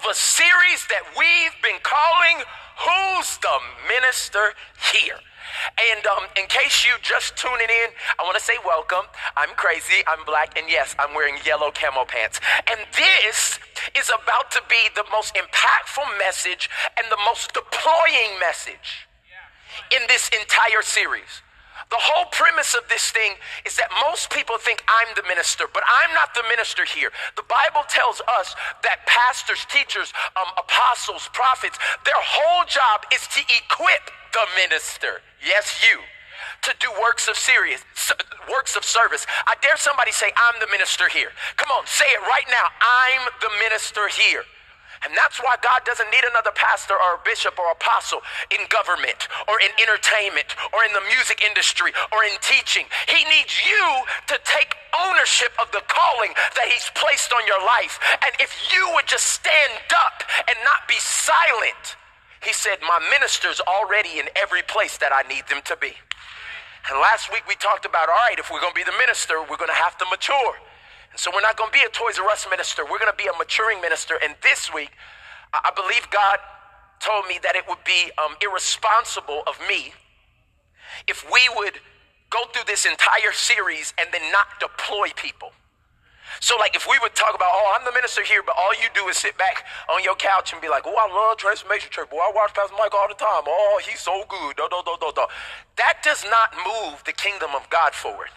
of a series that we've been calling Who's the Minister Here? And um, in case you just tuning in, I want to say welcome. I'm crazy, I'm black, and yes, I'm wearing yellow camo pants. And this is about to be the most impactful message and the most deploying message in this entire series. The whole premise of this thing is that most people think I'm the minister, but I'm not the minister here. The Bible tells us that pastors, teachers, um, apostles, prophets, their whole job is to equip the minister. Yes, you. To do works of serious, works of service. I dare somebody say, I'm the minister here. Come on, say it right now. I'm the minister here. And that's why God doesn't need another pastor or a bishop or apostle in government or in entertainment or in the music industry or in teaching. He needs you to take ownership of the calling that He's placed on your life. And if you would just stand up and not be silent, He said, My minister's already in every place that I need them to be. And last week we talked about all right, if we're going to be the minister, we're going to have to mature. So we're not going to be a Toys R Us minister. We're going to be a maturing minister. And this week, I believe God told me that it would be um, irresponsible of me if we would go through this entire series and then not deploy people. So, like, if we would talk about, oh, I'm the minister here, but all you do is sit back on your couch and be like, oh, I love Transformation Church. Boy, I watch Pastor Mike all the time. Oh, he's so good. Do, do, do, do, do. That does not move the kingdom of God forward.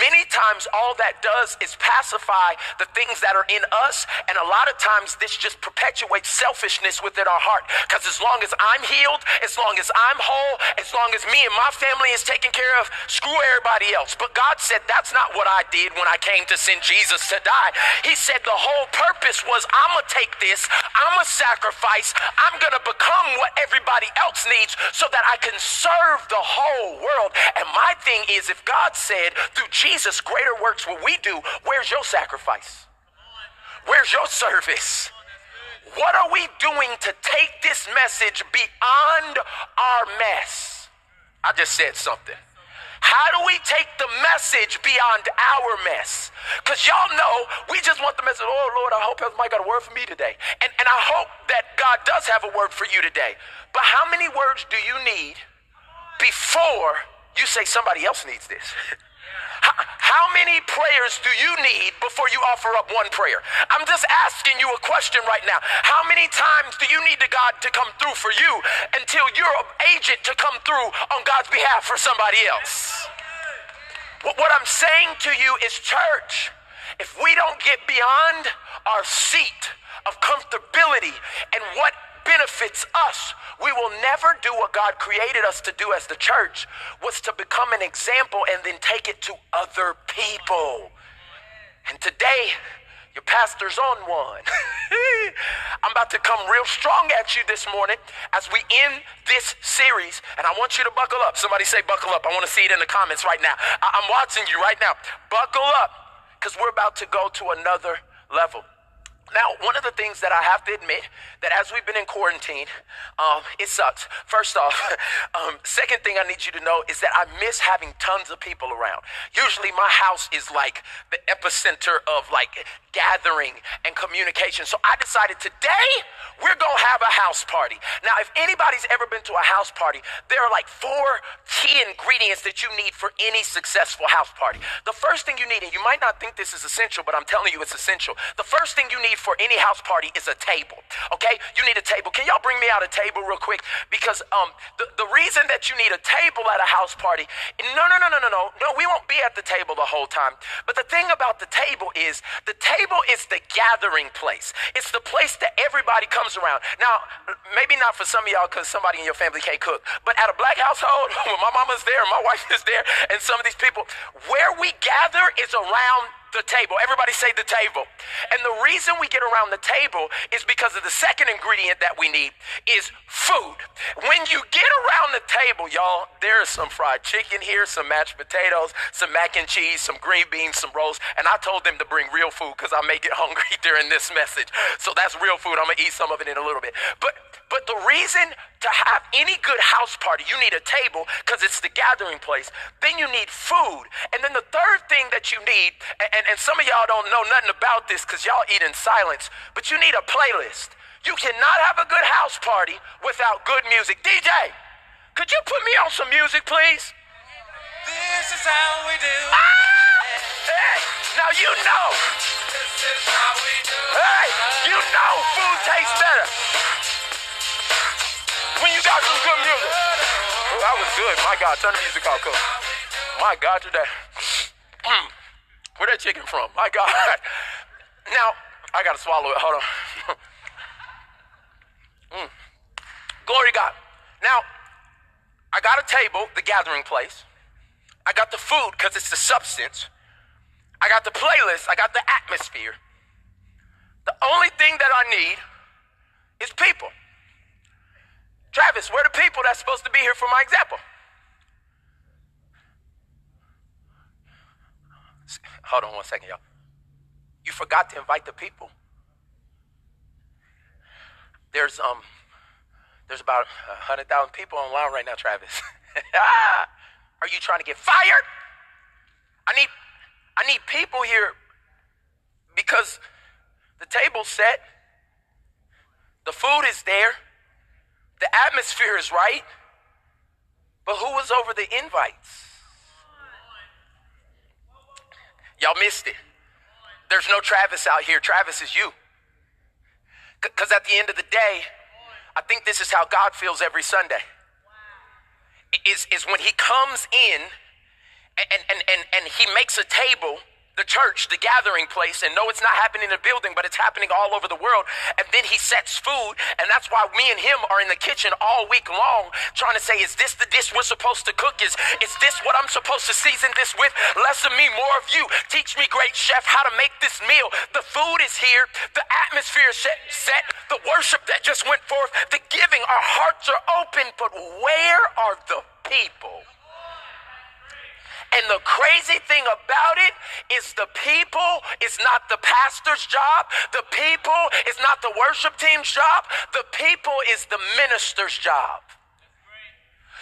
Many times, all that does is pacify the things that are in us, and a lot of times, this just perpetuates selfishness within our heart. Because as long as I'm healed, as long as I'm whole, as long as me and my family is taken care of, screw everybody else. But God said that's not what I did when I came to send Jesus to die. He said the whole purpose was I'm gonna take this, I'm gonna sacrifice, I'm gonna become what everybody else needs so that I can serve the whole world. And my thing is, if God said through Jesus, greater works will we do. Where's your sacrifice? Where's your service? What are we doing to take this message beyond our mess? I just said something. How do we take the message beyond our mess? Because y'all know we just want the message, oh Lord, I hope Mike got a word for me today. And, and I hope that God does have a word for you today. But how many words do you need before you say somebody else needs this? How many prayers do you need before you offer up one prayer? I'm just asking you a question right now. How many times do you need to God to come through for you until you're an agent to come through on God's behalf for somebody else? What I'm saying to you is, church, if we don't get beyond our seat of comfortability and what benefits us. We will never do what God created us to do as the church was to become an example and then take it to other people. And today, your pastor's on one. I'm about to come real strong at you this morning as we end this series, and I want you to buckle up. Somebody say, buckle up. I want to see it in the comments right now. I- am watching you right now. Buckle up because we're about to go to another level. Now, one of the things that I have to admit that as we've been in quarantine, um, it sucks. First off, um, second thing I need you to know is that I miss having tons of people around. Usually, my house is like the epicenter of like gathering and communication. So I decided today we're gonna have a house party. Now, if anybody's ever been to a house party, there are like four key ingredients that you need for any successful house party. The first thing you need, and you might not think this is essential, but I'm telling you it's essential. The first thing you need for any house party is a table. Okay? You need a table. Can y'all bring me out a table real quick? Because um, the, the reason that you need a table at a house party, no, no, no, no, no, no, no, we won't be at the table the whole time. But the thing about the table is the table is the gathering place. It's the place that everybody comes around. Now, maybe not for some of y'all because somebody in your family can't cook, but at a black household, when my mama's there, my wife is there, and some of these people, where we gather is around the table. Everybody say the table. And the reason we get around the table is because of the second ingredient that we need is food. When you get around the table, y'all, there's some fried chicken here, some mashed potatoes, some mac and cheese, some green beans, some rolls. And I told them to bring real food because I may get hungry during this message. So that's real food. I'm gonna eat some of it in a little bit. But But the reason to have any good house party, you need a table because it's the gathering place. Then you need food. And then the third thing that you need, and, and some of y'all don't know nothing about this because y'all eat in silence, but you need a playlist. You cannot have a good house party without good music. DJ, could you put me on some music, please? This is how we do. Ah! Hey, now you know. This is how we do. Hey, you know food tastes better when you got some good music. Oh, that was good. My God, turn the music off, cool. My God, today. Mm. Where that chicken from? My God. Now, I gotta swallow it. Hold on. Mm. Glory God. Now, I got a table, the gathering place. I got the food because it's the substance. I got the playlist. I got the atmosphere. The only thing that I need is people. Travis, where are the people that's supposed to be here for my example? Hold on one second, y'all. You forgot to invite the people. There's um there's about hundred thousand people online right now, Travis. Are you trying to get fired? I need I need people here because the table's set, the food is there, the atmosphere is right. But who was over the invites? Y'all missed it. There's no Travis out here. Travis is you. Because at the end of the day, I think this is how God feels every Sunday. Is, is when he comes in and, and, and, and he makes a table the church, the gathering place, and no, it's not happening in a building, but it's happening all over the world. And then he sets food, and that's why me and him are in the kitchen all week long trying to say, is this the dish we're supposed to cook? Is, is this what I'm supposed to season this with? Less of me, more of you. Teach me, great chef, how to make this meal. The food is here, the atmosphere is set, the worship that just went forth, the giving, our hearts are open, but where are the? And the crazy thing about it is the people is not the pastor's job. The people is not the worship team's job. The people is the minister's job.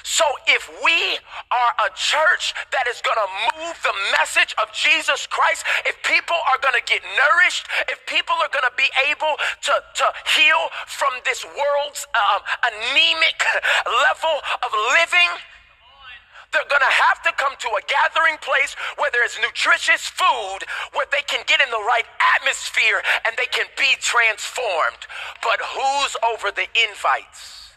So if we are a church that is going to move the message of Jesus Christ, if people are going to get nourished, if people are going to be able to, to heal from this world's um, anemic level of living, they're going to have to come to a gathering place where there's nutritious food, where they can get in the right atmosphere and they can be transformed. But who's over the invites?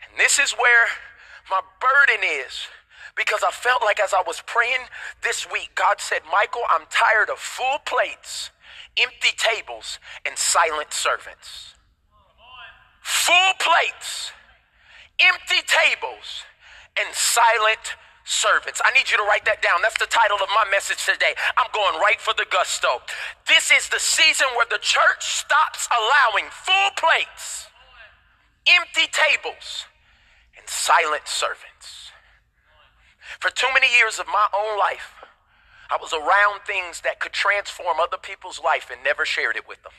And this is where my burden is. Because I felt like as I was praying this week, God said, Michael, I'm tired of full plates, empty tables, and silent servants. Full plates, empty tables, and silent servants. I need you to write that down. That's the title of my message today. I'm going right for the gusto. This is the season where the church stops allowing full plates, empty tables, and silent servants. For too many years of my own life, I was around things that could transform other people's life and never shared it with them.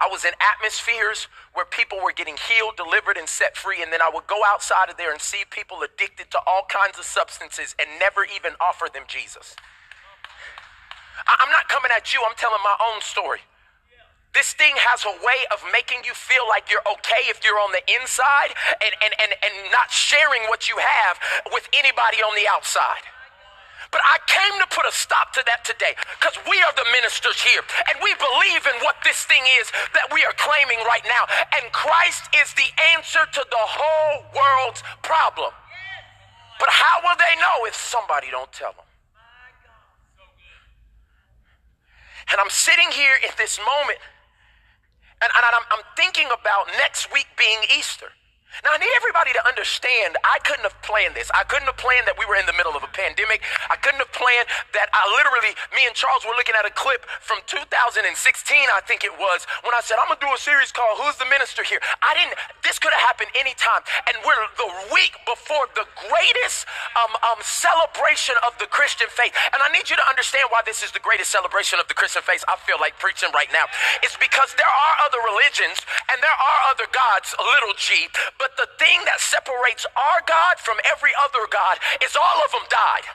I was in atmospheres where people were getting healed, delivered, and set free. And then I would go outside of there and see people addicted to all kinds of substances and never even offer them Jesus. I'm not coming at you, I'm telling my own story. This thing has a way of making you feel like you're okay if you're on the inside and, and, and, and not sharing what you have with anybody on the outside. But I came to put a stop to that today because we are the ministers here and we believe in what this thing is that we are claiming right now. And Christ is the answer to the whole world's problem. But how will they know if somebody don't tell them? And I'm sitting here in this moment and, and I'm, I'm thinking about next week being Easter. Now, I need everybody to understand I couldn't have planned this. I couldn't have planned that we were in the middle of a pandemic. I couldn't have planned that I literally, me and Charles were looking at a clip from 2016, I think it was, when I said, I'm going to do a series called Who's the Minister Here? I didn't, this could have happened anytime. And we're the week before the greatest um, um, celebration of the Christian faith. And I need you to understand why this is the greatest celebration of the Christian faith. I feel like preaching right now. It's because there are other religions and there are other gods, little g, but the thing that separates our God from every other God is all of them died,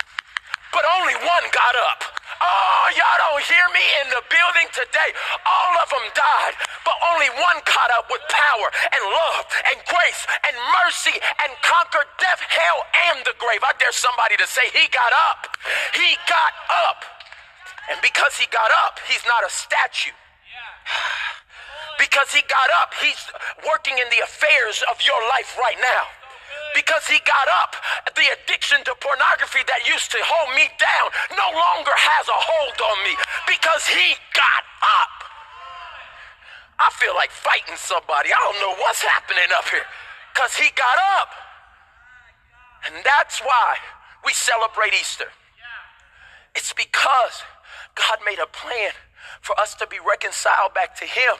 but only one got up. Oh, y'all don't hear me in the building today. All of them died, but only one caught up with power and love and grace and mercy and conquered death, hell, and the grave. I dare somebody to say, He got up. He got up. And because He got up, He's not a statue. Because he got up, he's working in the affairs of your life right now. Because he got up, the addiction to pornography that used to hold me down no longer has a hold on me. Because he got up. I feel like fighting somebody. I don't know what's happening up here. Because he got up. And that's why we celebrate Easter. It's because God made a plan for us to be reconciled back to him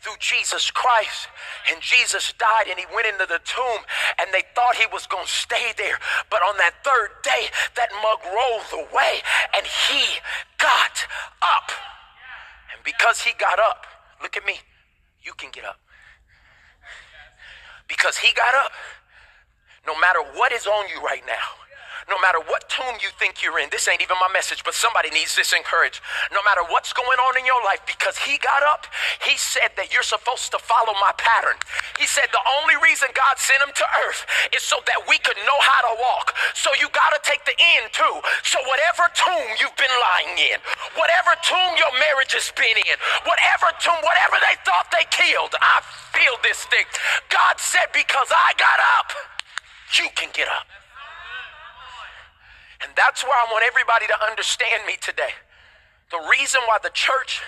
through Jesus Christ. And Jesus died and he went into the tomb and they thought he was going to stay there. But on that third day, that mug rolled away and he got up. And because he got up, look at me, you can get up. Because he got up, no matter what is on you right now, no matter what tomb you think you're in, this ain't even my message, but somebody needs this encouraged. No matter what's going on in your life, because he got up, he said that you're supposed to follow my pattern. He said the only reason God sent him to earth is so that we could know how to walk. So you got to take the end too. So whatever tomb you've been lying in, whatever tomb your marriage has been in, whatever tomb, whatever they thought they killed, I feel this thing. God said, because I got up, you can get up. And that's why I want everybody to understand me today. The reason why the church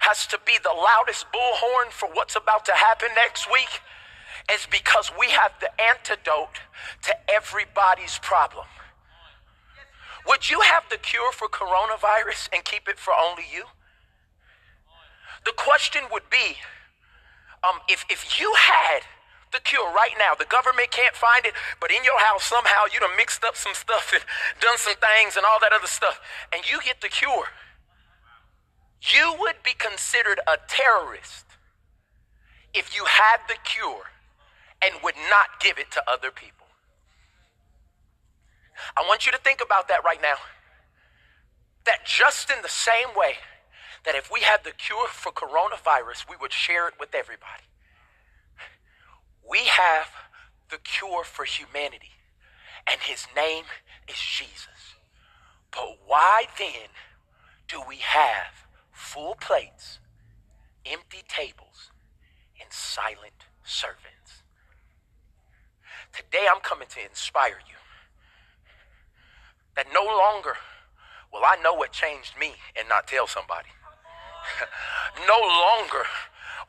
has to be the loudest bullhorn for what's about to happen next week is because we have the antidote to everybody's problem. Would you have the cure for coronavirus and keep it for only you? The question would be um, if, if you had the cure right now. The government can't find it, but in your house somehow you done mixed up some stuff and done some things and all that other stuff, and you get the cure. You would be considered a terrorist if you had the cure and would not give it to other people. I want you to think about that right now. That just in the same way that if we had the cure for coronavirus, we would share it with everybody. We have the cure for humanity, and his name is Jesus. But why then do we have full plates, empty tables, and silent servants? Today I'm coming to inspire you that no longer will I know what changed me and not tell somebody. no longer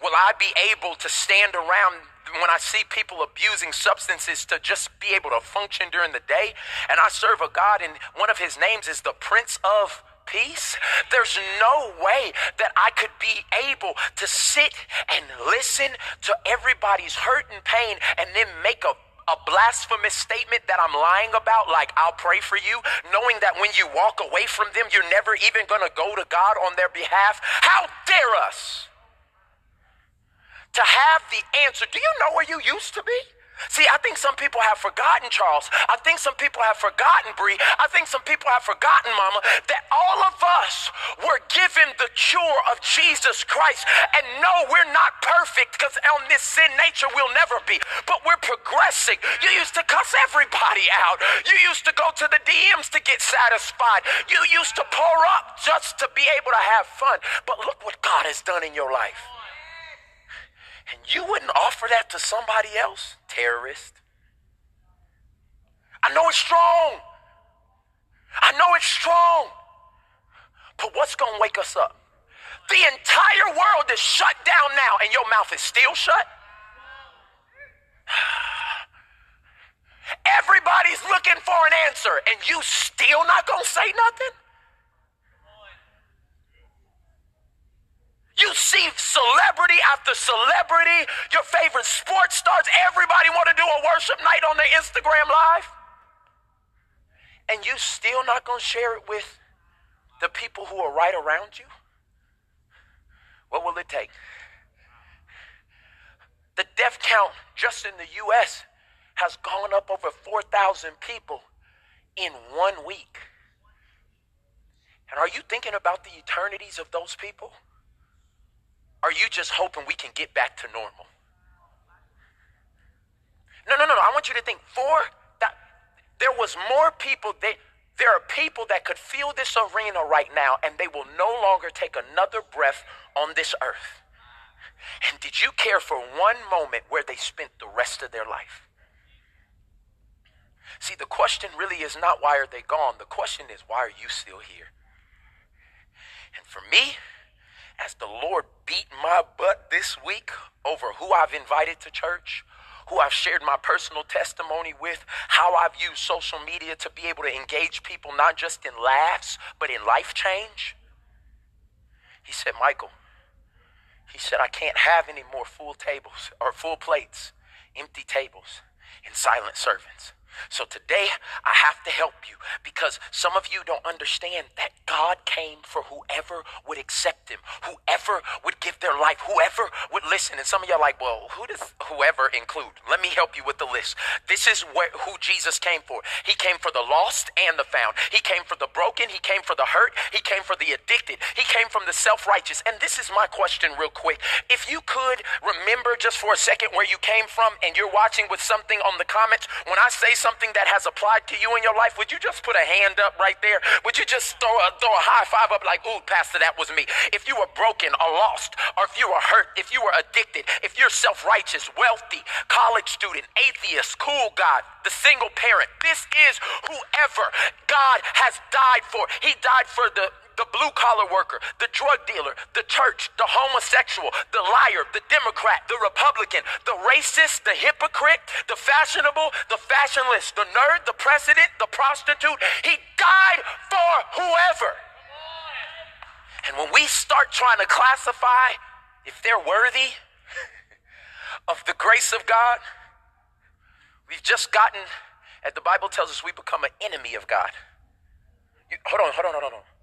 will I be able to stand around when I see people abusing substances to just be able to function during the day, and I serve a God, and one of his names is the Prince of peace. There's no way that I could be able to sit and listen to everybody's hurt and pain and then make a a blasphemous statement that I'm lying about, like I'll pray for you, knowing that when you walk away from them, you're never even to go to God on their behalf. How dare us? To have the answer. Do you know where you used to be? See, I think some people have forgotten, Charles. I think some people have forgotten, Bree. I think some people have forgotten, Mama, that all of us were given the cure of Jesus Christ. And no, we're not perfect because on this sin nature we'll never be, but we're progressing. You used to cuss everybody out. You used to go to the DMs to get satisfied. You used to pour up just to be able to have fun. But look what God has done in your life. And you wouldn't offer that to somebody else, terrorist. I know it's strong. I know it's strong. But what's going to wake us up? The entire world is shut down now, and your mouth is still shut? Everybody's looking for an answer, and you still not going to say nothing? You see celebrity after celebrity, your favorite sports stars, everybody want to do a worship night on their Instagram live. And you still not going to share it with the people who are right around you? What will it take? The death count just in the US has gone up over 4,000 people in one week. And are you thinking about the eternities of those people? Are you just hoping we can get back to normal? No, no, no, no. I want you to think for that there was more people that there are people that could feel this arena right now and they will no longer take another breath on this earth. And did you care for one moment where they spent the rest of their life? See, the question really is not why are they gone? The question is why are you still here? And for me, as the Lord beat my butt this week over who I've invited to church, who I've shared my personal testimony with, how I've used social media to be able to engage people not just in laughs, but in life change. He said, Michael, he said, I can't have any more full tables or full plates, empty tables, and silent servants. So today I have to help you because some of you don't understand that God came for whoever would accept him, whoever would give their life, whoever would listen. And some of you are like, well, who does whoever include? Let me help you with the list. This is where, who Jesus came for. He came for the lost and the found. He came for the broken. He came for the hurt. He came for the addicted. He came from the self-righteous. And this is my question real quick. If you could remember just for a second where you came from and you're watching with something on the comments, when I say something that has applied to you in your life, would you just put a hand up right there? Would you just throw a, throw a high five up like, ooh, Pastor, that was me? If you were broken or lost, or if you were hurt, if you were addicted, if you're self righteous, wealthy, college student, atheist, cool God, the single parent, this is whoever God has died for. He died for the the blue collar worker, the drug dealer, the church, the homosexual, the liar, the Democrat, the Republican, the racist, the hypocrite, the fashionable, the fashionless, the nerd, the president, the prostitute. He died for whoever. And when we start trying to classify if they're worthy of the grace of God, we've just gotten, as the Bible tells us, we become an enemy of God. You, hold on, hold on, hold on, hold on.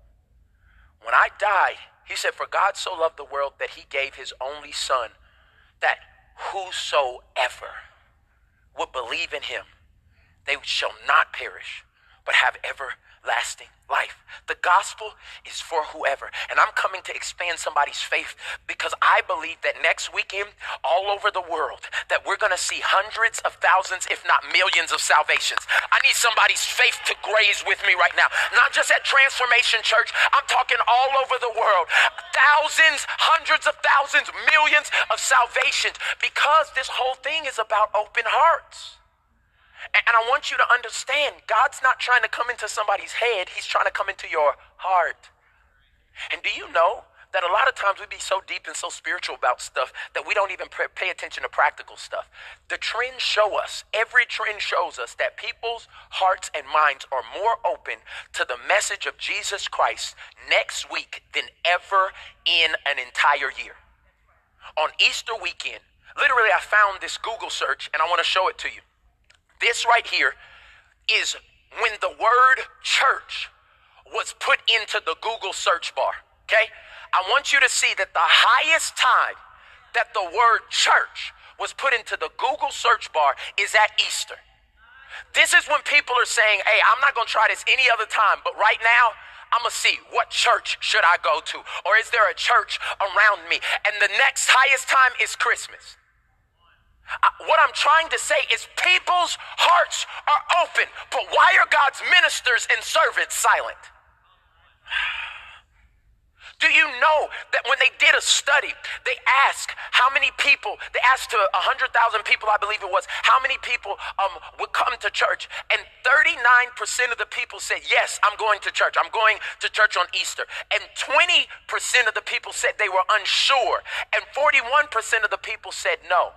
When I died, he said, For God so loved the world that he gave his only son, that whosoever would believe in him, they shall not perish, but have everlasting life. The gospel is for whoever. And I'm coming to expand somebody's faith because I believe that next weekend, all over the world, that we're going to see hundreds of thousands, if not millions, of salvations. I need somebody's faith to graze with me right now. Not just at Transformation Church, I'm talking all over the world. Thousands, hundreds of thousands, millions of salvations because this whole thing is about open hearts. And I want you to understand, God's not trying to come into somebody's head, He's trying to come into your heart. And do you know that a lot of times we be so deep and so spiritual about stuff that we don't even pay attention to practical stuff? The trends show us, every trend shows us that people's hearts and minds are more open to the message of Jesus Christ next week than ever in an entire year. On Easter weekend, literally, I found this Google search and I want to show it to you. This right here is when the word church was put into the Google search bar. Okay? I want you to see that the highest time that the word church was put into the Google search bar is at Easter. This is when people are saying, hey, I'm not going to try this any other time, but right now, I'm to see what church should I go to? Or is there a church around me? And the next highest time is Christmas. What I'm trying to say is people's hearts are open, but why are God's ministers and servants silent? Do you know that when they did a study, they asked how many people, they asked to 100,000 people, I believe it was, how many people um, would come to church? And 39% of the people said, Yes, I'm going to church. I'm going to church on Easter. And 20% of the people said they were unsure. And 41% of the people said no.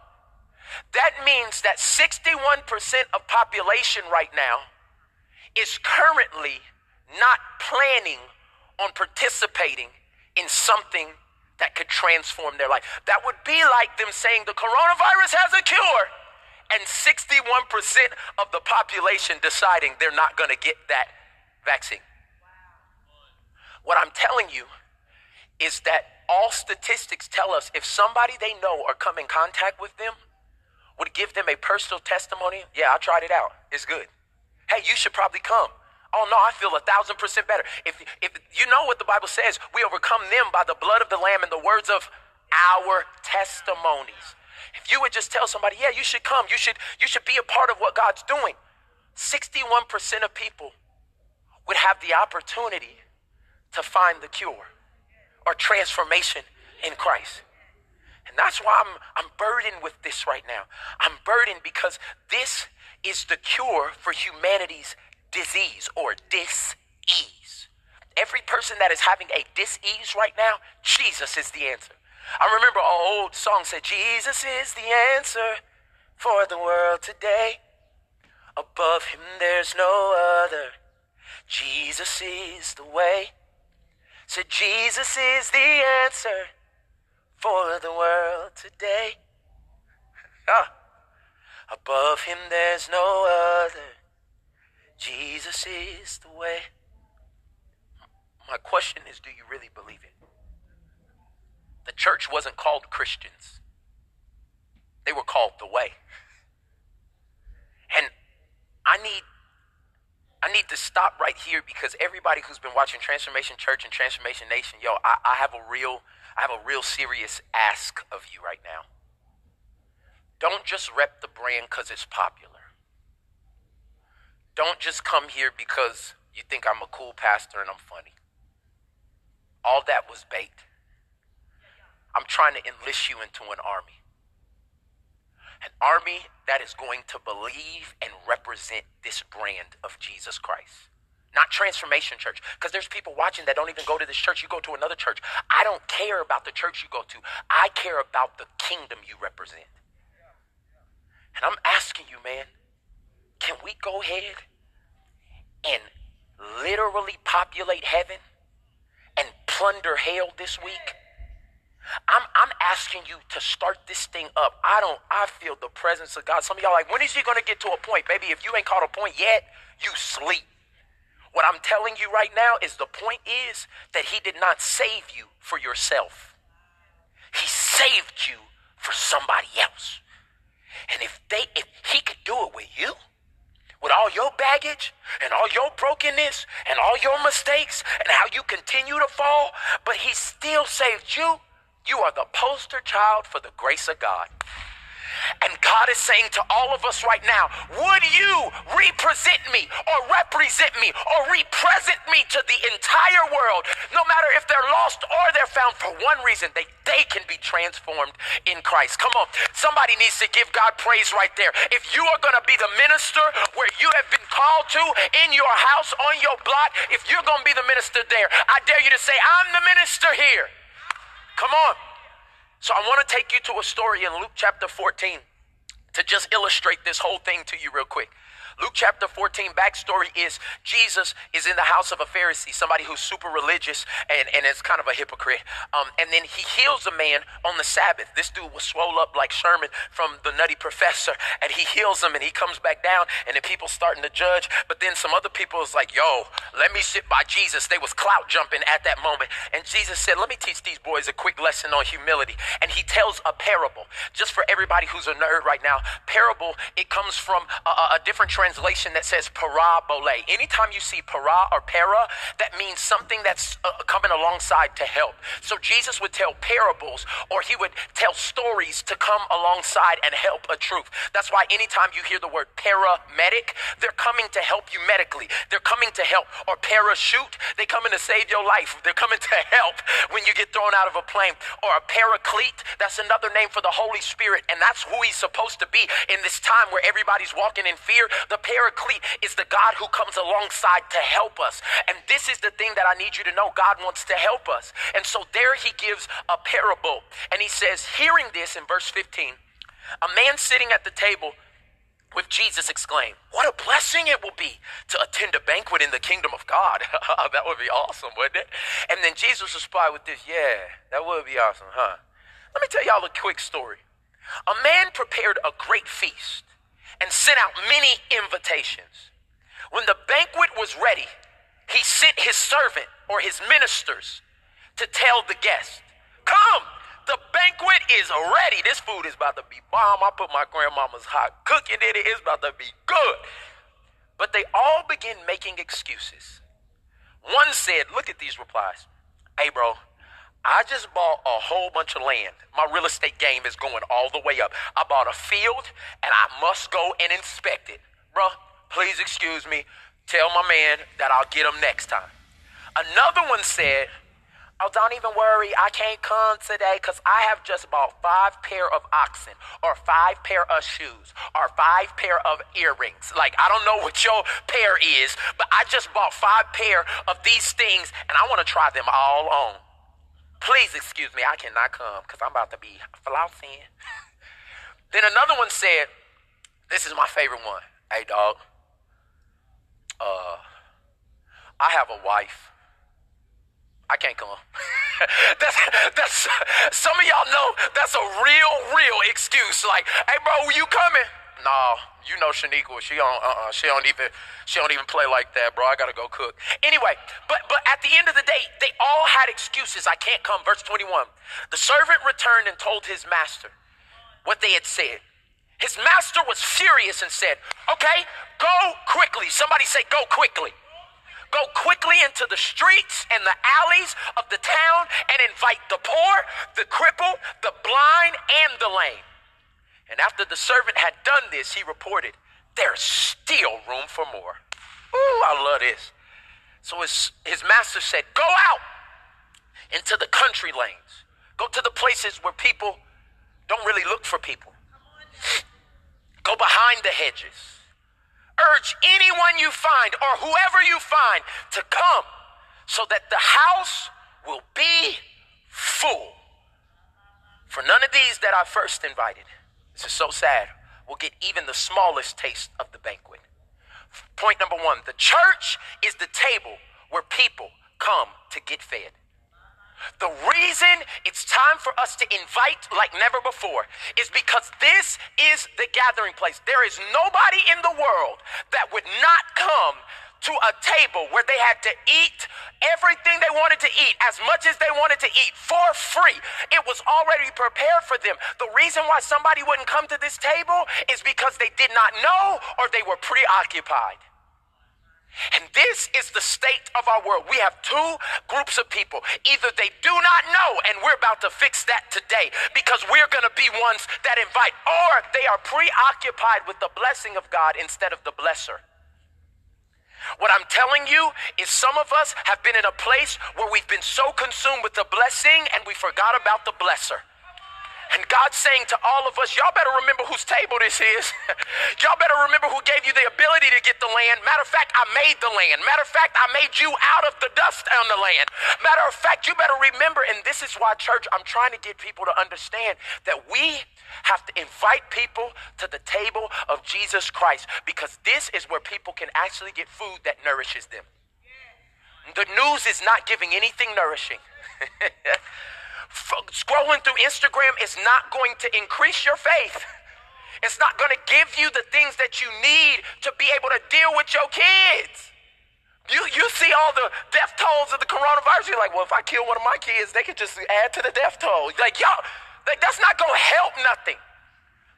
That means that 61% of population right now is currently not planning on participating in something that could transform their life. That would be like them saying the coronavirus has a cure and 61% of the population deciding they're not going to get that vaccine. What I'm telling you is that all statistics tell us if somebody they know or come in contact with them would give them a personal testimony, yeah, I tried it out. It's good. Hey, you should probably come. Oh no, I feel a thousand percent better. If if you know what the Bible says, we overcome them by the blood of the Lamb and the words of our testimonies. If you would just tell somebody, yeah, you should come, you should you should be a part of what God's doing. 61% of people would have the opportunity to find the cure or transformation in Christ. And that's why I'm, I'm burdened with this right now. I'm burdened because this is the cure for humanity's disease or dis-ease. Every person that is having a dis-ease right now, Jesus is the answer. I remember an old song said, Jesus is the answer for the world today. Above him there's no other. Jesus is the way. Said Jesus is the answer for the world today. Ah. Above him there's no other. Jesus is the way. My question is do you really believe it? The church wasn't called Christians, they were called the way. And I need I need to stop right here because everybody who's been watching Transformation Church and Transformation Nation, yo, I, I have a real, I have a real serious ask of you right now. Don't just rep the brand because it's popular. Don't just come here because you think I'm a cool pastor and I'm funny. All that was bait. I'm trying to enlist you into an army. An army that is going to believe and represent this brand of Jesus Christ. Not Transformation Church, because there's people watching that don't even go to this church. You go to another church. I don't care about the church you go to, I care about the kingdom you represent. And I'm asking you, man, can we go ahead and literally populate heaven and plunder hell this week? I'm, I'm asking you to start this thing up. I don't, I feel the presence of God. Some of y'all like, when is he going to get to a point? Baby, if you ain't caught a point yet, you sleep. What I'm telling you right now is the point is that he did not save you for yourself. He saved you for somebody else. And if they, if he could do it with you, with all your baggage and all your brokenness and all your mistakes and how you continue to fall, but he still saved you you are the poster child for the grace of God. And God is saying to all of us right now, would you represent me or represent me or represent me to the entire world, no matter if they're lost or they're found for one reason, they, they can be transformed in Christ. Come on, somebody needs to give God praise right there. If you are going to be the minister where you have been called to in your house, on your block, if you're going to be the minister there, I dare you to say, I'm the minister here. Come on. So I want to take you to a story in Luke chapter 14 to just illustrate this whole thing to you real quick. Luke chapter 14 backstory is Jesus is in the house of a Pharisee, somebody who's super religious and, and is kind of a hypocrite. Um, and then he heals a man on the Sabbath. This dude was swole up like Sherman from the Nutty Professor, and he heals him and he comes back down, and then people starting to judge. But then some other people is like, yo, let me sit by Jesus. They was clout jumping at that moment. And Jesus said, let me teach these boys a quick lesson on humility. And he tells a parable. Just for everybody who's a nerd right now, parable, it comes from a, a different translation translation that says parabole. Anytime you see para or para, that means something that's uh, coming alongside to help. So Jesus would tell parables or he would tell stories to come alongside and help a truth. That's why anytime you hear the word paramedic, they're coming to help you medically. They're coming to help. Or parachute, they coming to save your life. They're coming to help when you get thrown out of a plane. Or a paraclete, that's another name for the Holy Spirit. And that's who he's supposed to be in this time where everybody's walking in fear. The the paraclete is the God who comes alongside to help us. And this is the thing that I need you to know God wants to help us. And so there he gives a parable. And he says, hearing this in verse 15, a man sitting at the table with Jesus exclaimed, What a blessing it will be to attend a banquet in the kingdom of God. that would be awesome, wouldn't it? And then Jesus replied with this, Yeah, that would be awesome, huh? Let me tell y'all a quick story. A man prepared a great feast and sent out many invitations. When the banquet was ready, he sent his servant or his ministers to tell the guest, Come, the banquet is ready. This food is about to be bomb. I put my grandmama's hot cooking in it. It's about to be good. But they all begin making excuses. One said, Look at these replies. Hey, bro, I just bought a whole bunch of land. My real estate game is going all the way up. I bought a field and I must go and inspect it. Bro, please excuse me. Tell my man that I'll get him next time. Another one said, Oh, don't even worry. I can't come today because I have just bought five pair of oxen or five pair of shoes or five pair of earrings. Like, I don't know what your pair is, but I just bought five pair of these things and I want to try them all on. Please excuse me. I cannot come because I'm about to be flossing. then another one said, This is my favorite one. Hey, dog. Uh, I have a wife. I can't come. that's that's some of y'all know that's a real, real excuse. Like, hey bro, you coming? No, you know Shaniqua. She don't uh uh she don't even she don't even play like that, bro. I gotta go cook. Anyway, but but at the end of the day, they all had excuses. I can't come. Verse 21. The servant returned and told his master what they had said. His master was furious and said, Okay, go quickly. Somebody say, Go quickly. Go quickly into the streets and the alleys of the town and invite the poor, the crippled, the blind, and the lame. And after the servant had done this, he reported, There's still room for more. Ooh, I love this. So his, his master said, Go out into the country lanes, go to the places where people don't really look for people, go behind the hedges urge anyone you find or whoever you find to come so that the house will be full. For none of these that I first invited, this is so sad, We'll get even the smallest taste of the banquet. Point number one the church is the table where people come to get fed. The reason it's time for us to invite like never before is because this is the gathering place. There is nobody in the world that would not come to a table where they had to eat everything they wanted to eat, as much as they wanted to eat for free. It was already prepared for them. The reason why somebody wouldn't come to this table is because they did not know or they were preoccupied. And this is the state of our world. We have two groups of people. Either they do not know, and we're about to fix that today because we're going to be ones that invite, or they are preoccupied with the blessing of God instead of the blesser. What I'm telling you is some of us have been in a place where we've been so consumed with the blessing and we forgot about the blesser. And God's saying to all of us, y'all better remember whose table this is. y'all better remember who gave you the ability to get the land. Matter of fact, I made the land. Matter of fact, I made you out of the dust on the land. Matter of fact, you better remember, and this is why, church, I'm trying to get people to understand that we have to invite people to the table of Jesus Christ because this is where people can actually get food that nourishes them. The news is not giving anything nourishing. scrolling through Instagram is not going to increase your faith. It's not going to give you the things that you need to be able to deal with your kids. You, you see all the death tolls of the coronavirus. You're like, well, if I kill one of my kids, they could just add to the death toll. Like, y'all, like, that's not going to help nothing.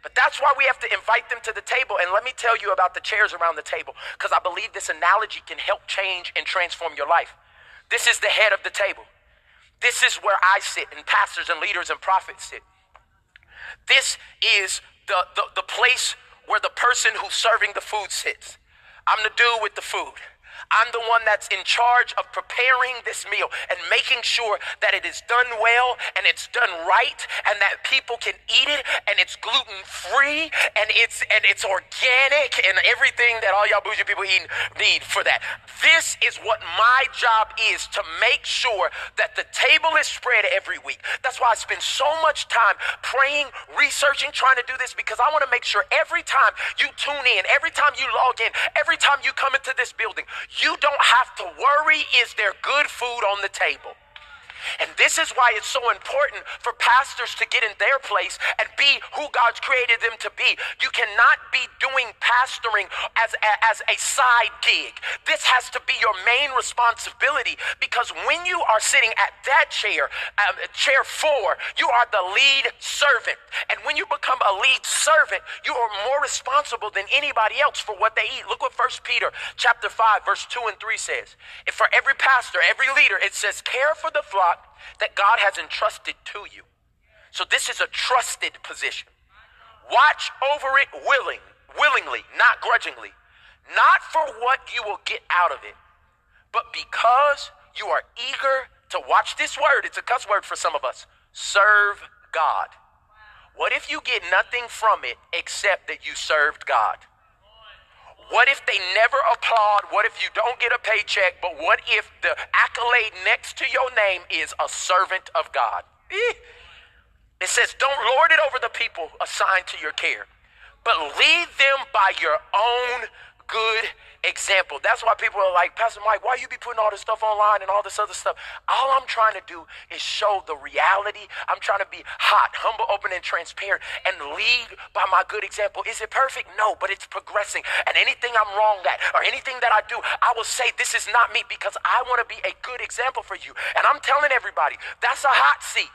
But that's why we have to invite them to the table. And let me tell you about the chairs around the table, because I believe this analogy can help change and transform your life. This is the head of the table. This is where I sit, and pastors and leaders and prophets sit. This is the, the, the place where the person who's serving the food sits. I'm the dude with the food. I'm the one that's in charge of preparing this meal and making sure that it is done well and it's done right and that people can eat it and it's gluten free and it's and it's organic and everything that all y'all bougie people eating need for that. This is what my job is to make sure that the table is spread every week. That's why I spend so much time praying, researching, trying to do this because I want to make sure every time you tune in, every time you log in, every time you come into this building, you don't have to worry is there good food on the table? And this is why it's so important for pastors to get in their place and be who God's created them to be. You cannot be doing pastoring as a, as a side gig. This has to be your main responsibility because when you are sitting at that chair, um, chair four, you are the lead servant. And when you become a lead servant, you are more responsible than anybody else for what they eat. Look what First Peter chapter 5 verse 2 and 3 says. For every pastor, every leader, it says care for the flock that God has entrusted to you. So this is a trusted position. Watch over it willing, willingly, not grudgingly, not for what you will get out of it, but because you are eager to watch this word. It's a cuss word for some of us. Serve God. What if you get nothing from it except that you served God? What if they never applaud? What if you don't get a paycheck? But what if the accolade next to your name is a servant of God? Eh. It says, don't lord it over the people assigned to your care, but lead them by your own good example. That's why people are like, Pastor Mike, why you be putting all this stuff online and all this other stuff? All I'm trying to do is show the reality. I'm trying to be hot, humble, open, and transparent and lead by my good example. Is it perfect? No, but it's progressing. And anything I'm wrong at or anything that I do, I will say this is not me because I want to be a good example for you. And I'm telling everybody, that's a hot seat.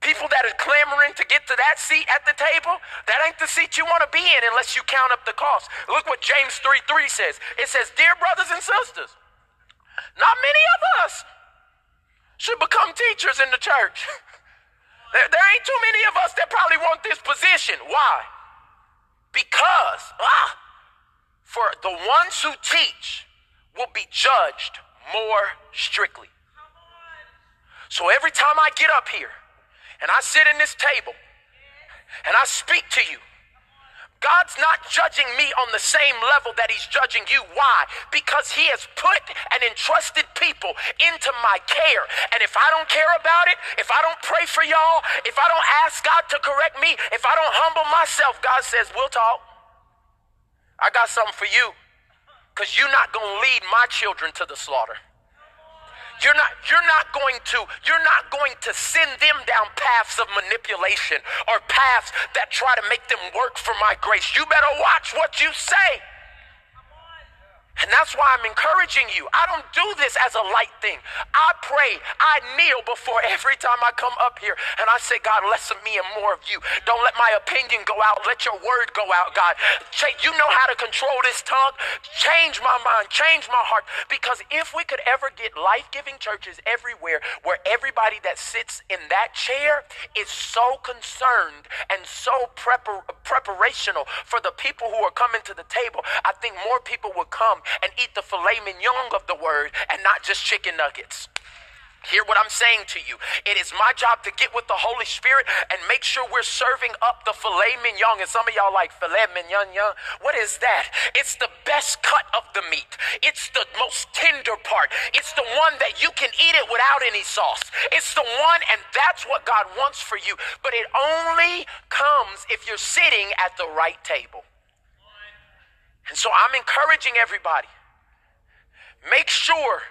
People that are clamoring to get to that seat at the table, that ain't the seat you want to be in unless you count up the cost. Look what James 3 3 says. It says, Dear brothers and sisters, not many of us should become teachers in the church. there, there ain't too many of us that probably want this position. Why? Because, ah, for the ones who teach will be judged more strictly. So every time I get up here, and I sit in this table and I speak to you, God's not judging me on the same level that He's judging you. Why? Because He has put and entrusted people into my care. And if I don't care about it, if I don't pray for y'all, if I don't ask God to correct me, if I don't humble myself, God says, We'll talk. I got something for you. Because you're not going to lead my children to the slaughter. You're not, you're not going to, you're not going to send them down paths of manipulation or paths that try to make them work for my grace. You better watch what you say. And that's why I'm encouraging you. I don't do this as a light thing. I pray, I kneel before every time I come up here and I say, God, less of me and more of you. Don't let my opinion go out. Let your word go out, God. You know how to control this tongue. Change my mind, change my heart. Because if we could ever get life giving churches everywhere where everybody that sits in that chair is so concerned and so prepar- preparational for the people who are coming to the table, I think more people would come and eat the filet mignon of the word and not just chicken nuggets. Hear what I'm saying to you. It is my job to get with the Holy Spirit and make sure we're serving up the filet mignon. And some of y'all like filet mignon. What is that? It's the best cut of the meat. It's the most tender part. It's the one that you can eat it without any sauce. It's the one, and that's what God wants for you. But it only comes if you're sitting at the right table. And so I'm encouraging everybody make sure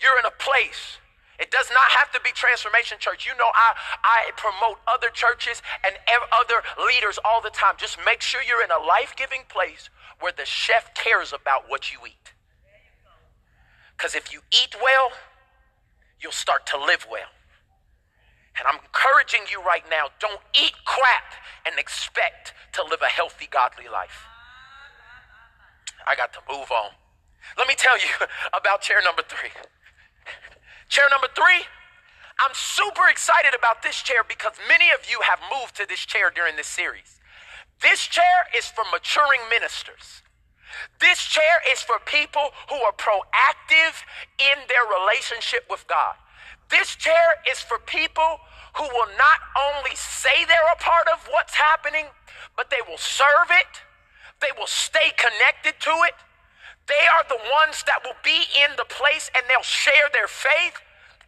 you're in a place. It does not have to be Transformation Church. You know, I, I promote other churches and other leaders all the time. Just make sure you're in a life giving place where the chef cares about what you eat. Because if you eat well, you'll start to live well. And I'm encouraging you right now don't eat crap and expect to live a healthy, godly life. I got to move on. Let me tell you about chair number three. Chair number three, I'm super excited about this chair because many of you have moved to this chair during this series. This chair is for maturing ministers. This chair is for people who are proactive in their relationship with God. This chair is for people who will not only say they're a part of what's happening, but they will serve it, they will stay connected to it. They are the ones that will be in the place and they'll share their faith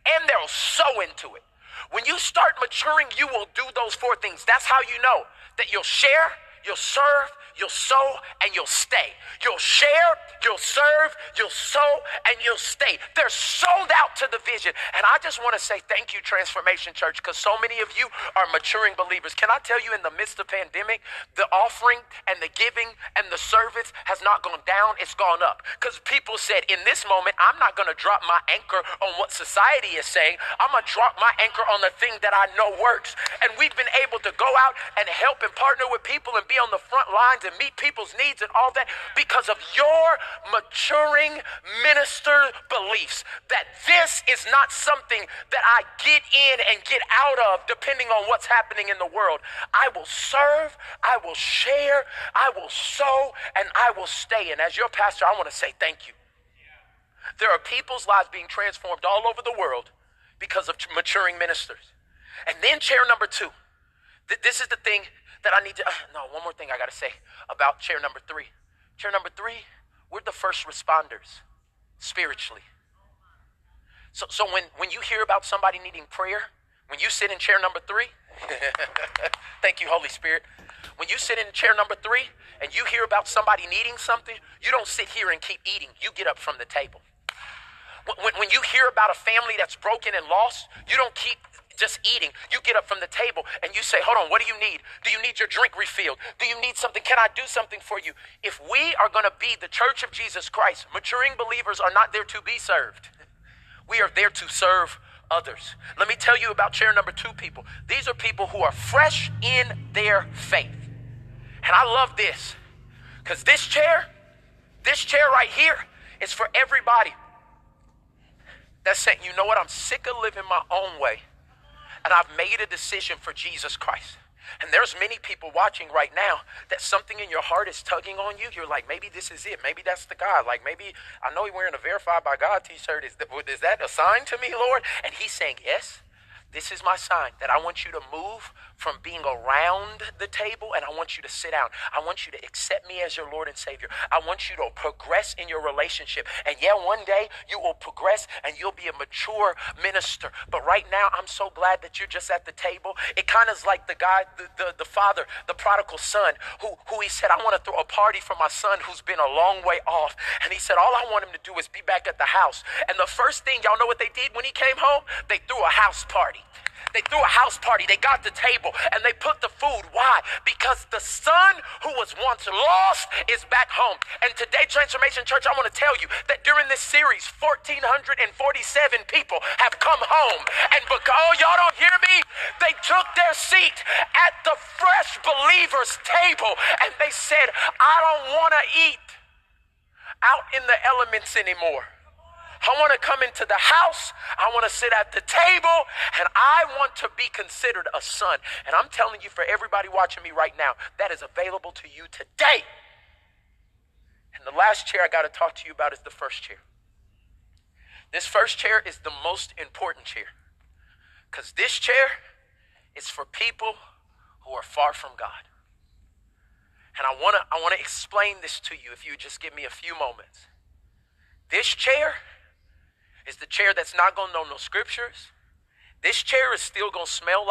and they'll sow into it. When you start maturing, you will do those four things. That's how you know that you'll share, you'll serve, you'll sow, and you'll stay. You'll share, you'll serve, you'll sow, and you'll stay. They're sold out to the vision. And I just want to say thank you, Transformation Church, because so many of you are maturing believers. Can I tell you, in the midst of pandemic, the offering and the giving and the service has not gone down, it's gone up. Because people said, in this moment, I'm not going to drop my anchor on what society is saying. I'm going to drop my anchor on the thing that I know works. And we've been able to go out and help and partner with people and be on the front lines and meet people's needs and all that because of your maturing minister beliefs. That this is not something that I get in and get out of depending on what's happening in the world. I will serve, I will share, I will sow, and I will stay. And as your pastor, I want to say thank you. There are people's lives being transformed all over the world because of maturing ministers. And then, chair number two. This is the thing that I need to. Uh, no, one more thing I got to say about chair number three. Chair number three, we're the first responders spiritually. So, so when, when you hear about somebody needing prayer, when you sit in chair number three, thank you, Holy Spirit. When you sit in chair number three and you hear about somebody needing something, you don't sit here and keep eating. You get up from the table. When, when you hear about a family that's broken and lost, you don't keep just eating. You get up from the table and you say, Hold on, what do you need? Do you need your drink refilled? Do you need something? Can I do something for you? If we are going to be the church of Jesus Christ, maturing believers are not there to be served, we are there to serve others. Let me tell you about chair number two people. These are people who are fresh in their faith. And I love this because this chair, this chair right here, is for everybody that's saying, you know what, I'm sick of living my own way and I've made a decision for Jesus Christ. And there's many people watching right now that something in your heart is tugging on you. You're like, maybe this is it. Maybe that's the God. Like maybe I know you're wearing a verified by God t-shirt. Is that, is that a sign to me, Lord? And he's saying, yes. This is my sign that I want you to move from being around the table and I want you to sit down. I want you to accept me as your Lord and Savior. I want you to progress in your relationship. And yeah, one day you will progress and you'll be a mature minister. But right now, I'm so glad that you're just at the table. It kind of is like the guy, the, the, the father, the prodigal son, who, who he said, I want to throw a party for my son who's been a long way off. And he said, All I want him to do is be back at the house. And the first thing, y'all know what they did when he came home? They threw a house party. They threw a house party. They got the table and they put the food. Why? Because the son who was once lost is back home. And today, Transformation Church, I want to tell you that during this series, 1,447 people have come home. And because, oh, y'all don't hear me? They took their seat at the fresh believers table and they said, I don't want to eat out in the elements anymore. I want to come into the house. I want to sit at the table and I want to be considered a son. And I'm telling you, for everybody watching me right now, that is available to you today. And the last chair I got to talk to you about is the first chair. This first chair is the most important chair because this chair is for people who are far from God. And I want to I want to explain this to you if you just give me a few moments. This chair is the chair that's not going to know no scriptures. This chair is still going to smell like